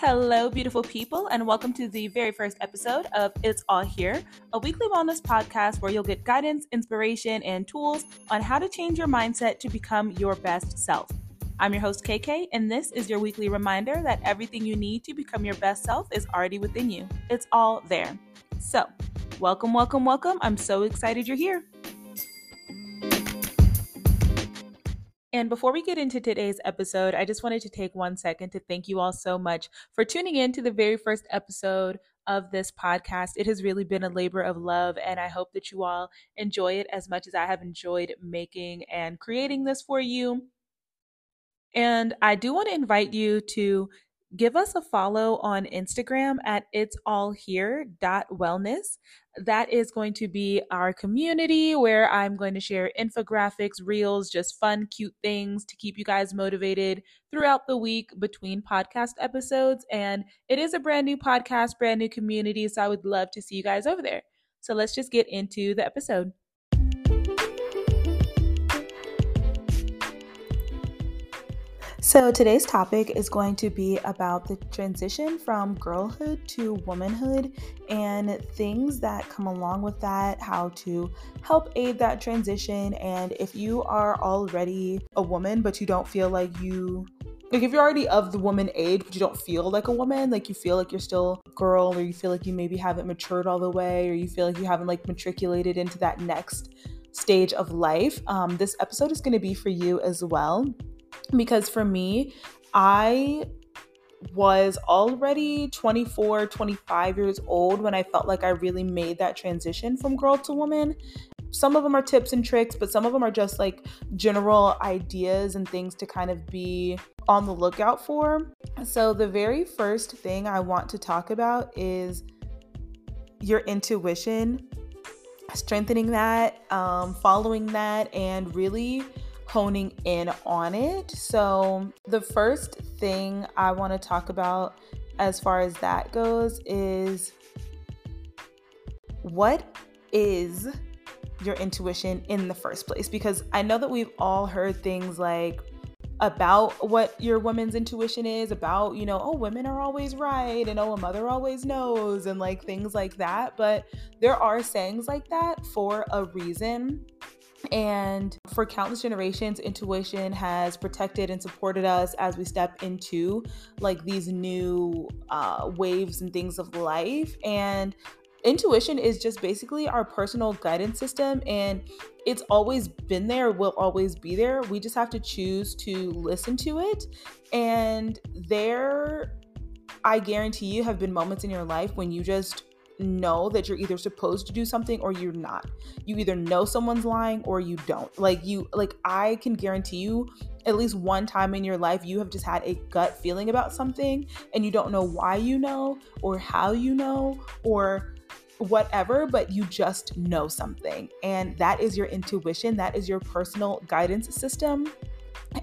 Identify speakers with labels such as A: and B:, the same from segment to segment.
A: Hello, beautiful people, and welcome to the very first episode of It's All Here, a weekly wellness podcast where you'll get guidance, inspiration, and tools on how to change your mindset to become your best self. I'm your host, KK, and this is your weekly reminder that everything you need to become your best self is already within you. It's all there. So, welcome, welcome, welcome. I'm so excited you're here. And before we get into today's episode, I just wanted to take one second to thank you all so much for tuning in to the very first episode of this podcast. It has really been a labor of love, and I hope that you all enjoy it as much as I have enjoyed making and creating this for you. And I do want to invite you to give us a follow on Instagram at it's all here dot wellness. That is going to be our community where I'm going to share infographics, reels, just fun, cute things to keep you guys motivated throughout the week between podcast episodes. And it is a brand new podcast, brand new community. So I would love to see you guys over there. So let's just get into the episode. So, today's topic is going to be about the transition from girlhood to womanhood and things that come along with that, how to help aid that transition. And if you are already a woman, but you don't feel like you like if you're already of the woman age but you don't feel like a woman like you feel like you're still a girl or you feel like you maybe haven't matured all the way or you feel like you haven't like matriculated into that next stage of life um, this episode is going to be for you as well because for me, I was already 24, 25 years old when I felt like I really made that transition from girl to woman. Some of them are tips and tricks, but some of them are just like general ideas and things to kind of be on the lookout for. So, the very first thing I want to talk about is your intuition, strengthening that, um, following that, and really honing in on it. So, the first thing I want to talk about as far as that goes is what is your intuition in the first place? Because I know that we've all heard things like, about what your woman's intuition is about you know oh women are always right and oh a mother always knows and like things like that but there are sayings like that for a reason and for countless generations, intuition has protected and supported us as we step into like these new uh, waves and things of life. And intuition is just basically our personal guidance system and it's always been there will always be there we just have to choose to listen to it and there i guarantee you have been moments in your life when you just know that you're either supposed to do something or you're not. You either know someone's lying or you don't. Like you like I can guarantee you at least one time in your life you have just had a gut feeling about something and you don't know why you know or how you know or whatever, but you just know something. And that is your intuition, that is your personal guidance system.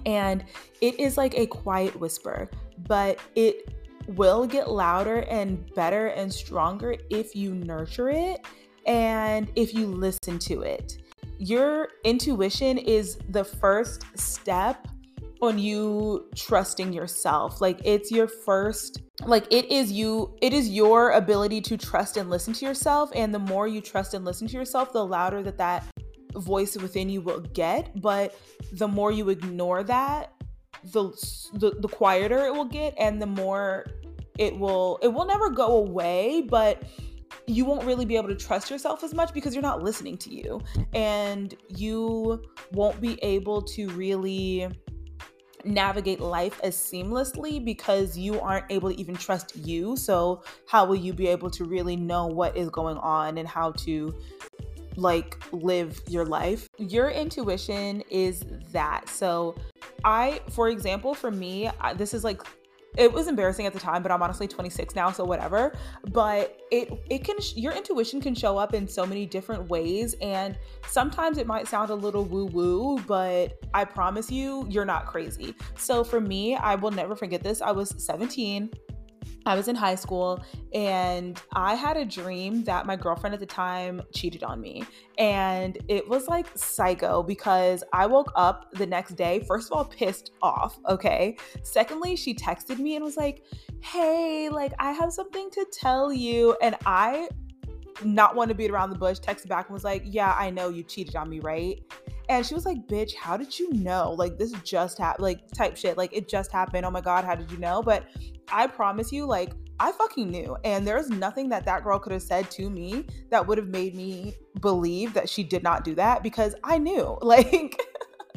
A: And it is like a quiet whisper, but it will get louder and better and stronger if you nurture it and if you listen to it. Your intuition is the first step on you trusting yourself. Like it's your first like it is you it is your ability to trust and listen to yourself and the more you trust and listen to yourself, the louder that that voice within you will get, but the more you ignore that, the, the the quieter it will get and the more it will it will never go away but you won't really be able to trust yourself as much because you're not listening to you and you won't be able to really navigate life as seamlessly because you aren't able to even trust you so how will you be able to really know what is going on and how to like live your life. Your intuition is that. So, I, for example, for me, this is like it was embarrassing at the time but i'm honestly 26 now so whatever. But it it can your intuition can show up in so many different ways and sometimes it might sound a little woo woo but i promise you you're not crazy. So for me i will never forget this. I was 17 I was in high school and I had a dream that my girlfriend at the time cheated on me. And it was like psycho because I woke up the next day, first of all, pissed off. Okay. Secondly, she texted me and was like, Hey, like, I have something to tell you. And I, not want to beat around the bush, texted back and was like, Yeah, I know you cheated on me, right? And she was like, bitch, how did you know? Like, this just happened, like, type shit. Like, it just happened. Oh my God, how did you know? But I promise you, like, I fucking knew. And there's nothing that that girl could have said to me that would have made me believe that she did not do that because I knew. Like,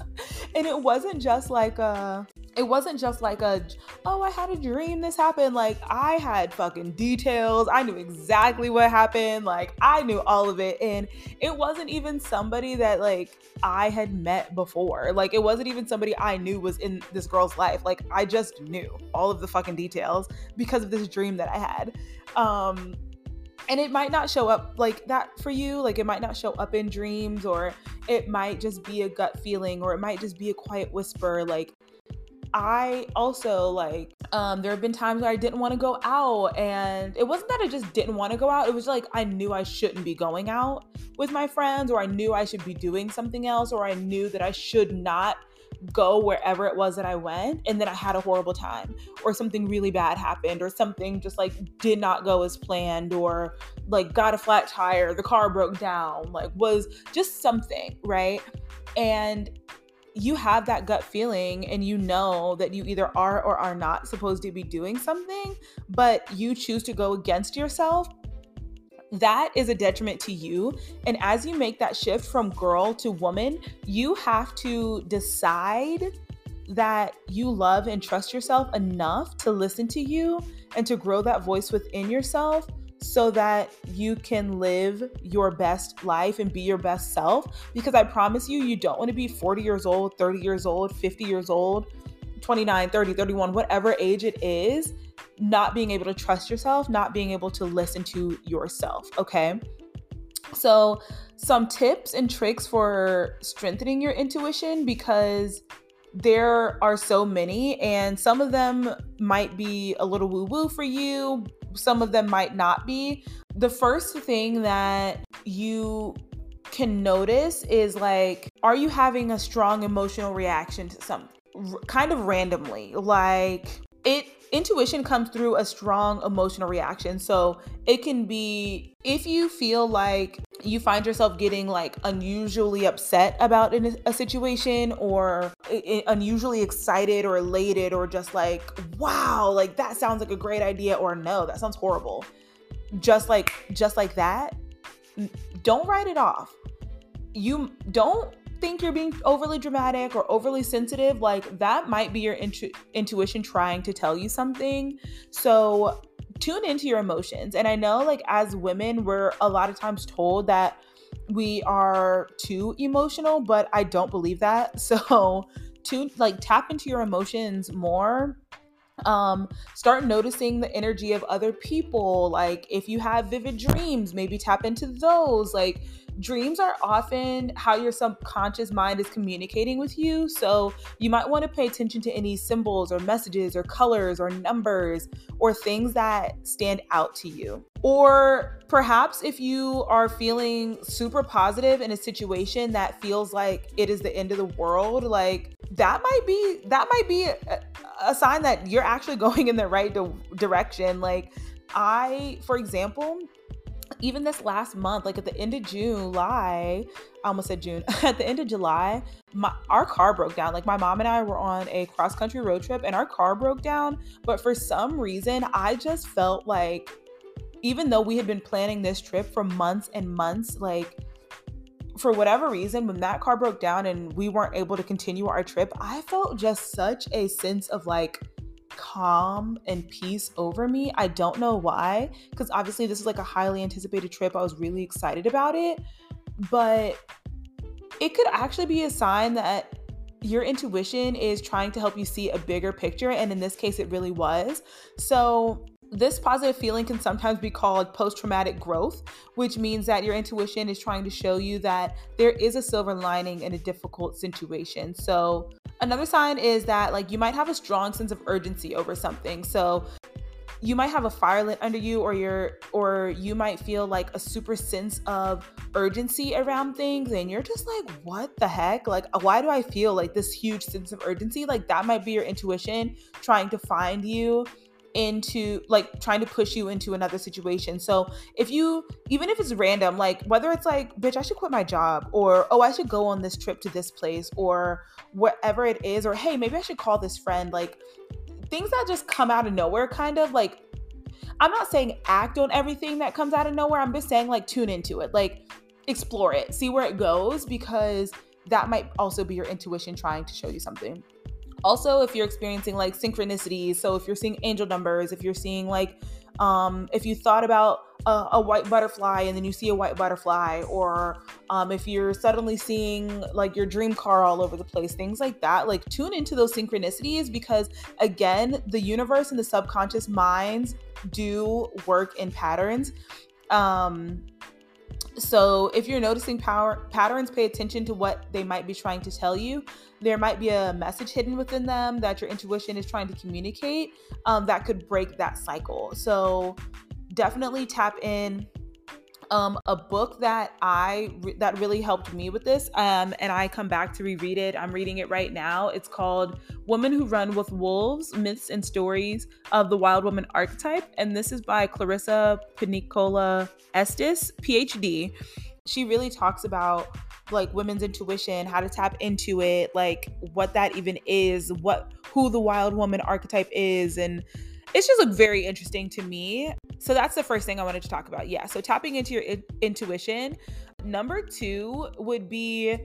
A: and it wasn't just like a it wasn't just like a oh i had a dream this happened. Like i had fucking details. I knew exactly what happened. Like i knew all of it. And it wasn't even somebody that like i had met before. Like it wasn't even somebody i knew was in this girl's life. Like i just knew all of the fucking details because of this dream that i had. Um and it might not show up like that for you. Like it might not show up in dreams or it might just be a gut feeling or it might just be a quiet whisper. Like I also like um there have been times where I didn't want to go out and it wasn't that I just didn't want to go out it was like I knew I shouldn't be going out with my friends or I knew I should be doing something else or I knew that I should not go wherever it was that I went and then I had a horrible time or something really bad happened or something just like did not go as planned or like got a flat tire, the car broke down, like was just something, right? And you have that gut feeling and you know that you either are or are not supposed to be doing something, but you choose to go against yourself that is a detriment to you. And as you make that shift from girl to woman, you have to decide that you love and trust yourself enough to listen to you and to grow that voice within yourself so that you can live your best life and be your best self. Because I promise you, you don't want to be 40 years old, 30 years old, 50 years old, 29, 30, 31, whatever age it is not being able to trust yourself, not being able to listen to yourself. Okay. So, some tips and tricks for strengthening your intuition because there are so many, and some of them might be a little woo woo for you, some of them might not be. The first thing that you can notice is like, are you having a strong emotional reaction to something? kind of randomly. Like, it intuition comes through a strong emotional reaction. So it can be if you feel like you find yourself getting like unusually upset about a situation or unusually excited or elated or just like, wow, like that sounds like a great idea or no, that sounds horrible. Just like just like that, don't write it off. You don't think you're being overly dramatic or overly sensitive, like that might be your intu- intuition trying to tell you something. So tune into your emotions. And I know, like, as women, we're a lot of times told that we are too emotional, but I don't believe that. So tune, like, tap into your emotions more um start noticing the energy of other people like if you have vivid dreams maybe tap into those like dreams are often how your subconscious mind is communicating with you. So you might want to pay attention to any symbols or messages or colors or numbers or things that stand out to you. Or perhaps if you are feeling super positive in a situation that feels like it is the end of the world, like that might be that might be a, sign that you're actually going in the right direction. Like I, for example, even this last month, like at the end of July, I almost said June, at the end of July, my, our car broke down. Like my mom and I were on a cross country road trip and our car broke down. But for some reason, I just felt like, even though we had been planning this trip for months and months, like for whatever reason, when that car broke down and we weren't able to continue our trip, I felt just such a sense of like, calm and peace over me. I don't know why, because obviously this is like a highly anticipated trip. I was really excited about it, but it could actually be a sign that your intuition is trying to help you see a bigger picture. And in this case, it really was. So, this positive feeling can sometimes be called post traumatic growth, which means that your intuition is trying to show you that there is a silver lining in a difficult situation. So, Another sign is that like you might have a strong sense of urgency over something. So you might have a fire lit under you or you're or you might feel like a super sense of urgency around things and you're just like what the heck? Like uh, why do i feel like this huge sense of urgency? Like that might be your intuition trying to find you into like trying to push you into another situation. So if you even if it's random, like whether it's like, bitch, I should quit my job, or oh, I should go on this trip to this place, or whatever it is, or hey, maybe I should call this friend, like things that just come out of nowhere, kind of like I'm not saying act on everything that comes out of nowhere. I'm just saying like tune into it, like explore it, see where it goes, because that might also be your intuition trying to show you something. Also, if you're experiencing like synchronicities, so if you're seeing angel numbers, if you're seeing like, um, if you thought about a, a, white butterfly and then you see a white butterfly, or um, if you're suddenly seeing like your dream car all over the place, things like that, like tune into those synchronicities because again, the universe and the subconscious minds do work in patterns. Um, so if you're noticing power patterns, pay attention to what they might be trying to tell you. There might be a message hidden within them that your intuition is trying to communicate um, that could break that cycle. So definitely tap in um, a book that I re- that really helped me with this, um, and I come back to reread it. I'm reading it right now. It's called "Women Who Run with Wolves: Myths and Stories of the Wild Woman Archetype," and this is by Clarissa Pinkola Estes, PhD. She really talks about like women's intuition, how to tap into it, like what that even is, what who the wild woman archetype is, and it's just like very interesting to me. So that's the first thing I wanted to talk about. Yeah. So tapping into your in- intuition. Number two would be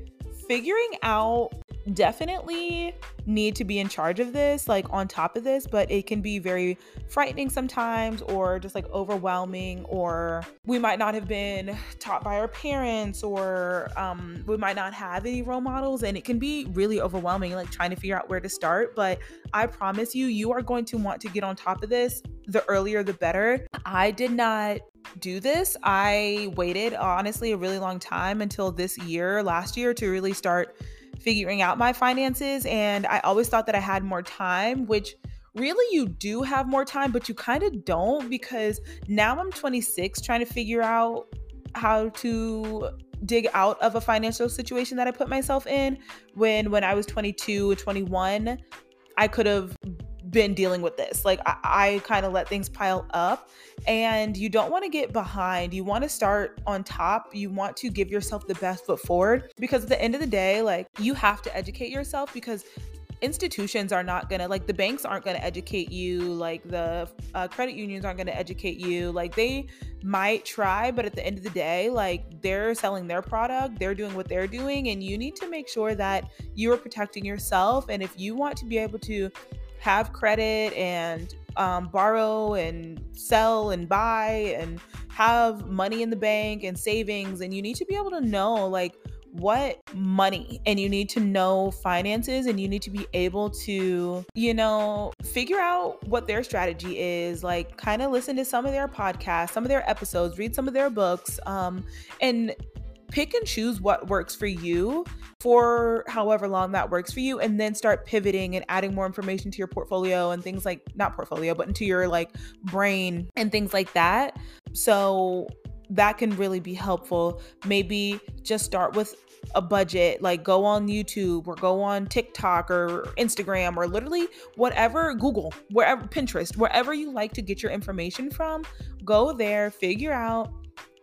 A: figuring out definitely need to be in charge of this, like on top of this, but it can be very frightening sometimes or just like overwhelming, or we might not have been taught by our parents, or um, we might not have any role models, and it can be really overwhelming, like trying to figure out where to start. But I promise you, you are going to want to get on top of this. The earlier, the better. I did not do this. I waited honestly a really long time until this year, last year, to really start figuring out my finances. And I always thought that I had more time, which really you do have more time, but you kind of don't because now I'm 26 trying to figure out how to dig out of a financial situation that I put myself in when when I was 22 21 I could have been dealing with this. Like I, I kind of let things pile up and you don't want to get behind. You want to start on top. You want to give yourself the best foot forward because at the end of the day, like you have to educate yourself because institutions are not gonna like the banks aren't gonna educate you like the uh, credit unions aren't gonna educate you like they might try but at the end of the day like they're selling their product they're doing what they're doing and you need to make sure that you are protecting yourself and if you want to be able to have credit and um, borrow and sell and buy and have money in the bank and savings and you need to be able to know like what money and you need to know finances and you need to be able to you know figure out what their strategy is like kind of listen to some of their podcasts some of their episodes read some of their books um and pick and choose what works for you for however long that works for you and then start pivoting and adding more information to your portfolio and things like not portfolio but into your like brain and things like that. So that can really be helpful. Maybe just start with a budget like go on youtube or go on tiktok or instagram or literally whatever google wherever pinterest wherever you like to get your information from. Go there figure out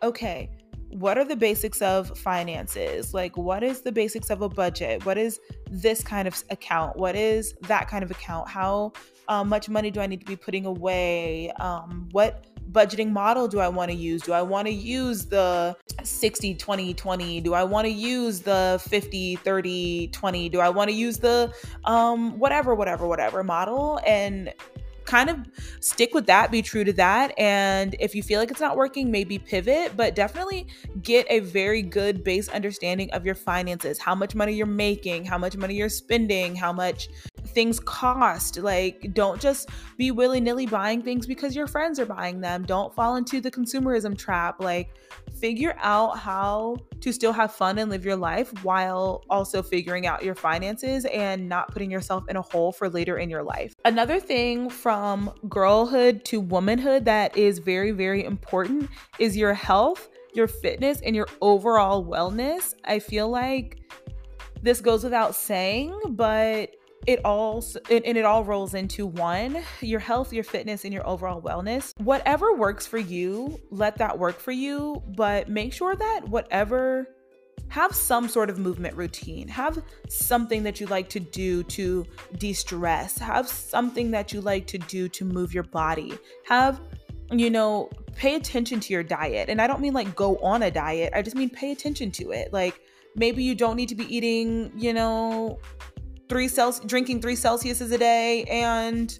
A: okay what are the basics of finances? Like, what is the basics of a budget? What is this kind of account? What is that kind of account? How uh, much money do I need to be putting away? Um, what budgeting model do I want to use? Do I want to use the 60 20 20? Do I want to use the 50 30 20? Do I want to use the um whatever whatever whatever model and kind of stick with that, be true to that. And if you feel like it's not working, maybe pivot, but definitely get a very good base understanding of your finances, how much money you're making, how much money you're spending, how much things cost. Like, don't just be willy nilly buying things because your friends are buying them. Don't fall into the consumerism trap. Like, figure out how to still have fun and live your life while also figuring out your finances and not putting yourself in a hole for later in your life. Another thing from girlhood to womanhood that is very, very important is your health, your fitness, and your overall wellness. I feel like this goes without saying, but it all and it all rolls into one your health your fitness and your overall wellness. Whatever works for you let that work for you but make sure that whatever have some sort of movement routine. Have something that you like to do to de-stress. Have something that you like to do to move your body. Have you know pay attention to your diet. And i don't mean like go on a diet. I just mean pay attention to it. Like maybe you don't need to be eating you know three celsius drinking three celsiuses a day and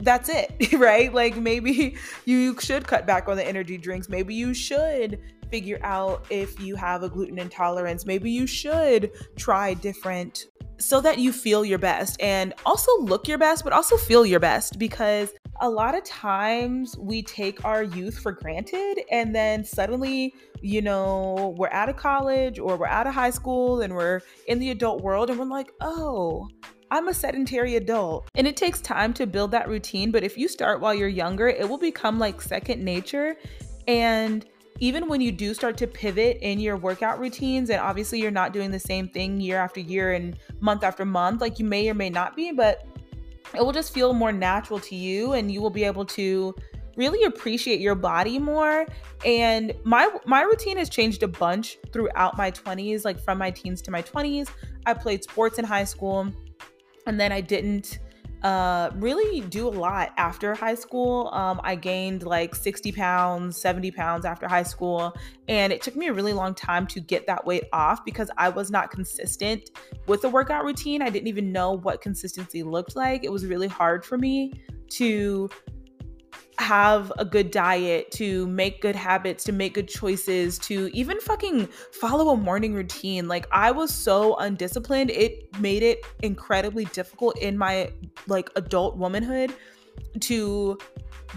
A: that's it right? Like maybe you should cut back on the energy drinks. Maybe you should figure out if you have a gluten intolerance. Maybe you should try different so that you feel your best. And also look your best but also feel your best because a lot of times we take our youth for granted and then suddenly you know we're out of college or we're out of high school and we're in the adult world and we're like oh I'm a sedentary adult. And it takes time to build that routine, but if you start while you're younger, it will become like second nature. And even when you do start to pivot in your workout routines, and obviously you're not doing the same thing year after year and month after month, like you may or may not be, but it will just feel more natural to you and you will be able to really appreciate your body more. And my my routine has changed a bunch throughout my 20s like from my teens to my 20s i played sports in high school and then i didn't uh, really do a lot after high school. Um, I gained like 60 pounds, 70 pounds after high school. And it took me a really long time to get that weight off because I was not consistent with the workout routine. I didn't even know what consistency looked like. It was really hard for me to have a good diet, to make good habits, to make good choices, to even fucking follow a morning routine. Like I was so undisciplined, it made it incredibly difficult in my like adult womanhood to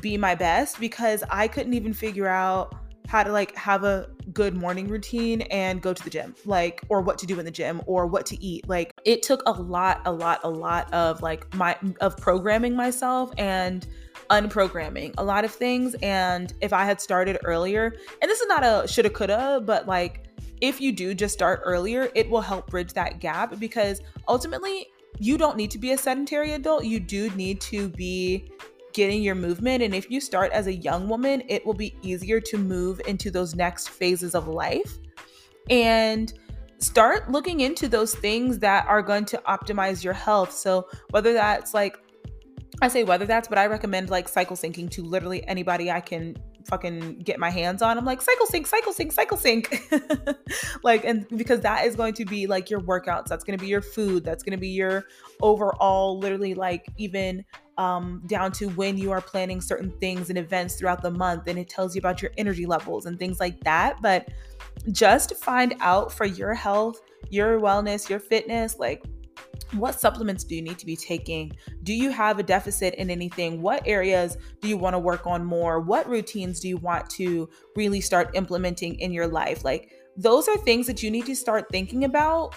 A: be my best because I couldn't even figure out how to like have a good morning routine and go to the gym like or what to do in the gym or what to eat like it took a lot a lot a lot of like my of programming myself and unprogramming a lot of things. And if I had started earlier, and this is not a shoulda, coulda, but like if you do just start earlier, it will help bridge that gap because ultimately you don't need to be a sedentary adult. You do need to be getting your movement. And if you start as a young woman, it will be easier to move into those next phases of life. And start looking into those things that are going to optimize your health. So, whether that's like I say whether that's, but I recommend like cycle syncing to literally anybody I can fucking get my hands on. I'm like cycle sync, cycle sync, cycle sync. like and because that is going to be like your workouts, that's going to be your food, that's going to be your overall literally like even um, down to when you are planning certain things and events throughout the month and it tells you about your energy levels and things like that, but just find out for your health, your wellness, your fitness, like what supplements do you need to be taking? Do you have a deficit in anything? What areas do you want to work on more? What routines do you want to really start implementing in your life? Like, those are things that you need to start thinking about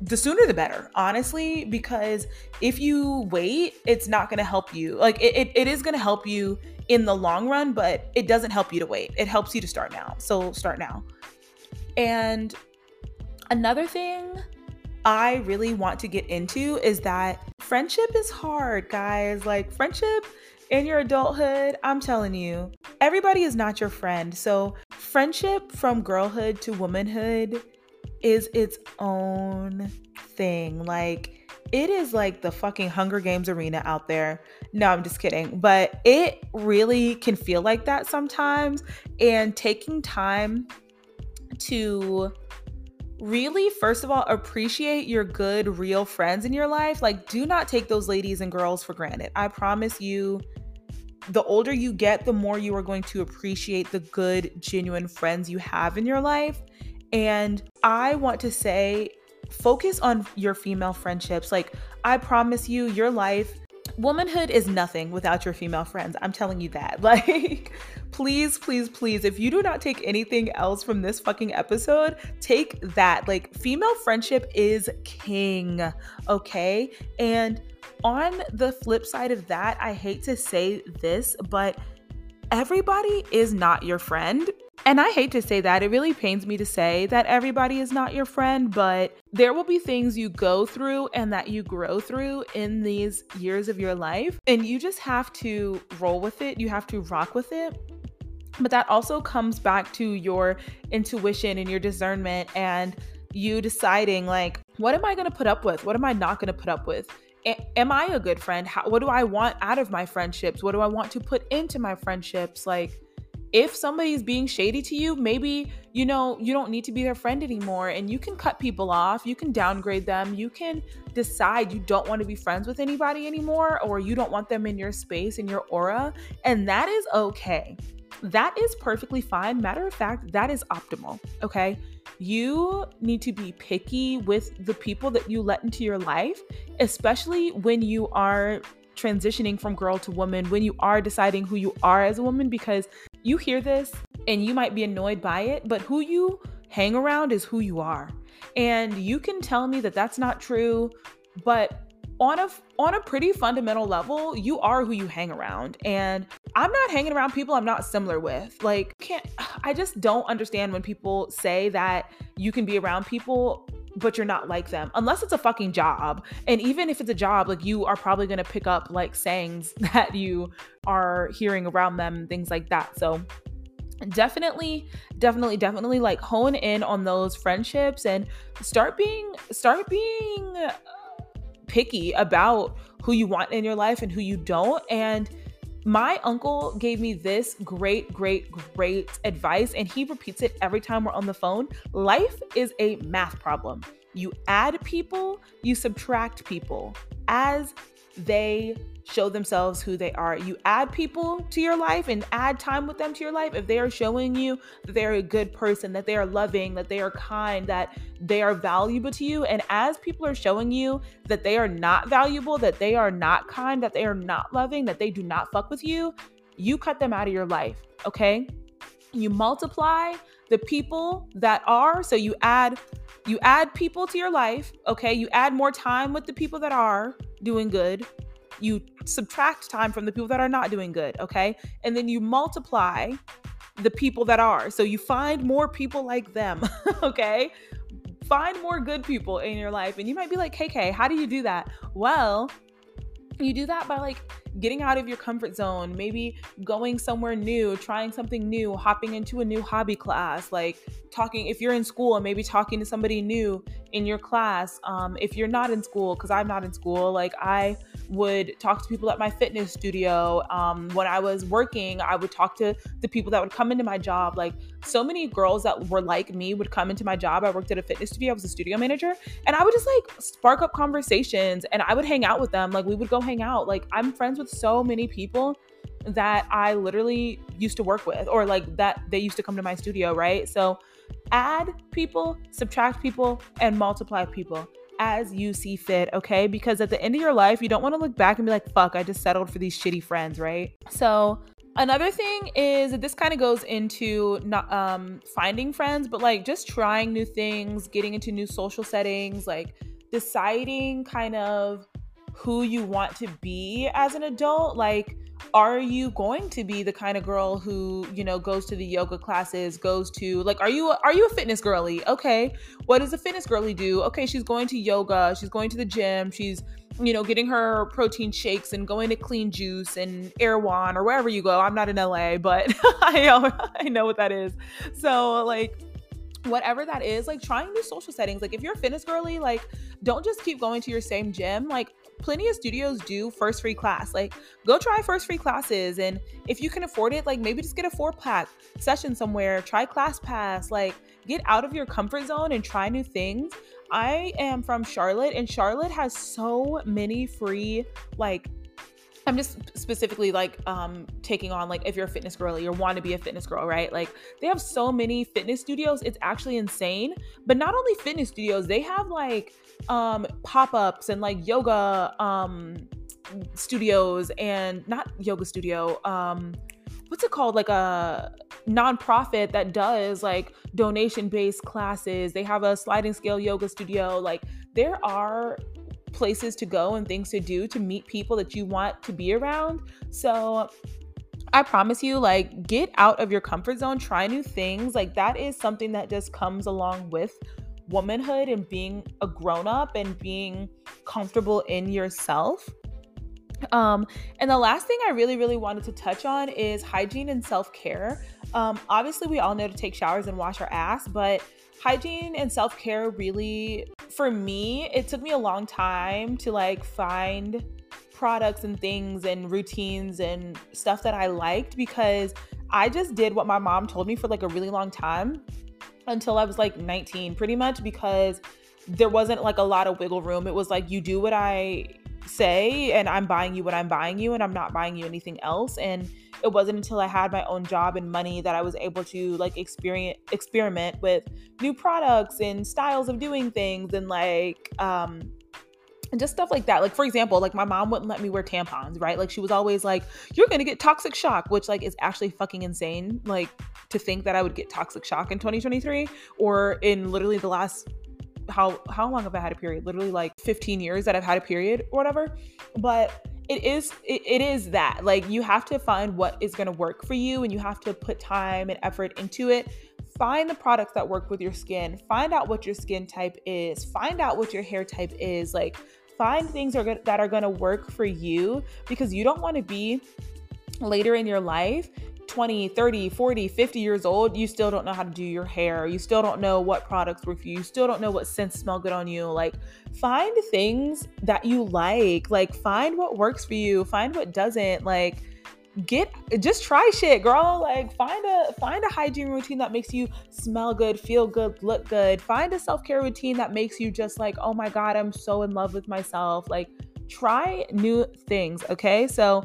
A: the sooner the better, honestly, because if you wait, it's not going to help you. Like, it, it, it is going to help you in the long run, but it doesn't help you to wait. It helps you to start now. So, start now. And another thing I really want to get into is that friendship is hard, guys. Like, friendship in your adulthood, I'm telling you, everybody is not your friend. So, friendship from girlhood to womanhood is its own thing. Like, it is like the fucking Hunger Games arena out there. No, I'm just kidding. But it really can feel like that sometimes. And taking time to really, first of all, appreciate your good, real friends in your life. Like, do not take those ladies and girls for granted. I promise you, the older you get, the more you are going to appreciate the good, genuine friends you have in your life. And I want to say, focus on your female friendships. Like, I promise you, your life, womanhood is nothing without your female friends. I'm telling you that. Like, please, please, please, if you do not take anything else from this fucking episode, take that. Like, female friendship is king, okay? And on the flip side of that, I hate to say this, but everybody is not your friend. And I hate to say that. It really pains me to say that everybody is not your friend, but there will be things you go through and that you grow through in these years of your life. And you just have to roll with it. You have to rock with it. But that also comes back to your intuition and your discernment and you deciding, like, what am I going to put up with? What am I not going to put up with? am I a good friend? How, what do I want out of my friendships? What do I want to put into my friendships? Like, if somebody's being shady to you, maybe you know you don't need to be their friend anymore and you can cut people off, you can downgrade them, you can decide you don't want to be friends with anybody anymore or you don't want them in your space in your aura, and that is okay. That is perfectly fine. Matter of fact, that is optimal, okay? You need to be picky with the people that you let into your life, especially when you are transitioning from girl to woman, when you are deciding who you are as a woman, because you hear this and you might be annoyed by it, but who you hang around is who you are. And you can tell me that that's not true, but on a on a pretty fundamental level, you are who you hang around. And I'm not hanging around people I'm not similar with. Like can't I just don't understand when people say that you can be around people but you're not like them unless it's a fucking job. And even if it's a job, like you are probably going to pick up like sayings that you are hearing around them, things like that. So definitely definitely definitely like hone in on those friendships and start being start being picky about who you want in your life and who you don't and my uncle gave me this great, great, great advice, and he repeats it every time we're on the phone. Life is a math problem. You add people, you subtract people as they show themselves who they are. You add people to your life and add time with them to your life if they are showing you that they're a good person, that they are loving, that they are kind, that they are valuable to you. And as people are showing you that they are not valuable, that they are not kind, that they are not loving, that they do not fuck with you, you cut them out of your life, okay? You multiply the people that are, so you add you add people to your life, okay? You add more time with the people that are doing good you subtract time from the people that are not doing good, okay? And then you multiply the people that are. So you find more people like them, okay? Find more good people in your life. And you might be like, KK, how do you do that? Well, you do that by like getting out of your comfort zone, maybe going somewhere new, trying something new, hopping into a new hobby class, like talking if you're in school, maybe talking to somebody new in your class. Um, if you're not in school, because I'm not in school, like I would talk to people at my fitness studio. Um, when I was working, I would talk to the people that would come into my job. Like so many girls that were like me would come into my job. I worked at a fitness studio. I was a studio manager, and I would just like spark up conversations, and I would hang out with them. Like we would go hang out. Like I'm friends with so many people that I literally used to work with, or like that they used to come to my studio, right? So add people, subtract people, and multiply people as you see fit, okay? Because at the end of your life, you don't want to look back and be like, fuck, I just settled for these shitty friends, right? So, another thing is that this kind of goes into not um finding friends, but like just trying new things, getting into new social settings, like deciding kind of who you want to be as an adult. Like, are you going to be the kind of girl who you know goes to the yoga classes goes to like are you are you a fitness girly? Okay what does a fitness girly do? Okay she's going to yoga she's going to the gym she's you know getting her protein shakes and going to clean juice and erewhon or wherever you go. I'm not in la but i know i know what that is. So like whatever that is like trying new social settings like if you're a fitness girly like don't just keep going to your same gym like plenty of studios do first free class. Like, go try first free classes. And if you can afford it, like maybe just get a four pack session somewhere, try Class Pass, like, get out of your comfort zone and try new things. I am from Charlotte, and Charlotte has so many free, like, I'm just specifically like um taking on like if you're a fitness girl or want to be a fitness girl, right? Like they have so many fitness studios, it's actually insane. But not only fitness studios, they have like um pop-ups and like yoga um studios and not yoga studio, um what's it called? Like a nonprofit that does like donation based classes. They have a sliding scale yoga studio. Like there are places to go and things to do to meet people that you want to be around. So I promise you, like, get out of your comfort zone, try new things. Like, that is something that just comes along with womanhood and being a grown up and being comfortable in yourself. Um, and the last thing I really, really wanted to touch on is hygiene and self care. Um, obviously, we all know to take showers and wash our ass, but hygiene and self care really, for me, it took me a long time to like find products and things and routines and stuff that I liked because I just did what my mom told me for like a really long time until I was like 19, pretty much because there wasn't like a lot of wiggle room. It was like you do what I say and I'm buying you what I'm buying you and I'm not buying you anything else and it wasn't until I had my own job and money that I was able to like experience experiment with new products and styles of doing things and like um and just stuff like that. Like for example, like my mom wouldn't let me wear tampons, right? Like she was always like, "You're gonna get toxic shock," which like is actually fucking insane. Like to think that I would get toxic shock in 2023 or in literally the last how how long have I had a period? Literally like 15 years that I've had a period or whatever. But it is it, it is that. Like you have to find what is going to work for you and you have to put time and effort into it. Find the products that work with your skin. Find out what your skin type is. Find out what your hair type is. Like find things are that are going to work for you because you don't want to be later in your life 20, 30, 40, 50 years old, you still don't know how to do your hair. You still don't know what products work for you. You still don't know what scents smell good on you. Like, find things that you like. Like, find what works for you. Find what doesn't. Like, get just try shit girl like find a find a hygiene routine that makes you smell good feel good look good find a self-care routine that makes you just like oh my god i'm so in love with myself like try new things okay so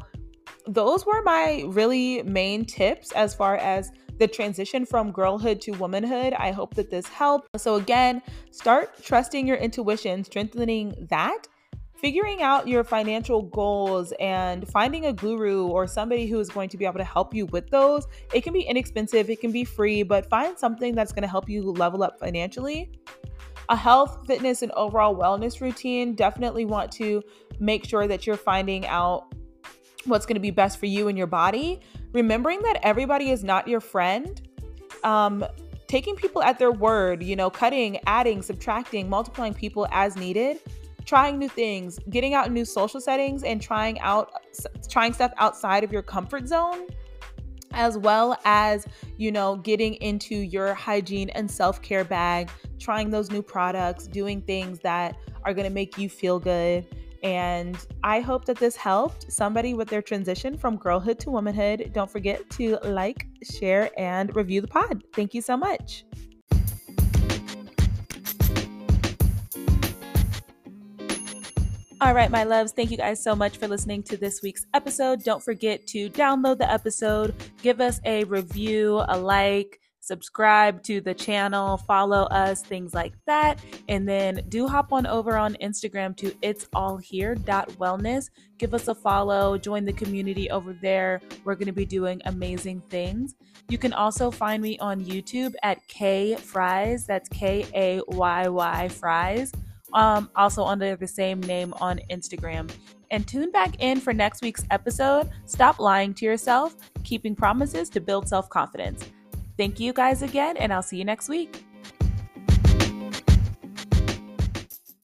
A: those were my really main tips as far as the transition from girlhood to womanhood. I hope that this helped. So, again, start trusting your intuition, strengthening that, figuring out your financial goals, and finding a guru or somebody who is going to be able to help you with those. It can be inexpensive, it can be free, but find something that's going to help you level up financially. A health, fitness, and overall wellness routine. Definitely want to make sure that you're finding out what's going to be best for you and your body. Remembering that everybody is not your friend. Um, taking people at their word, you know, cutting, adding, subtracting, multiplying people as needed, trying new things, getting out in new social settings and trying out trying stuff outside of your comfort zone as well as, you know, getting into your hygiene and self-care bag, trying those new products, doing things that are going to make you feel good and I hope that this helped somebody with their transition from girlhood to womanhood. Don't forget to like, share, and review the pod. Thank you so much. All right, my loves, thank you guys so much for listening to this week's episode. Don't forget to download the episode, give us a review, a like, subscribe to the channel, follow us, things like that. And then do hop on over on Instagram to it's all here wellness. Give us a follow, join the community over there. We're going to be doing amazing things. You can also find me on YouTube at K Fires. That's K A Y Y Fires. Um, also under the same name on Instagram. And tune back in for next week's episode. Stop lying to yourself, keeping promises to build self confidence. Thank you guys again, and I'll see you next week.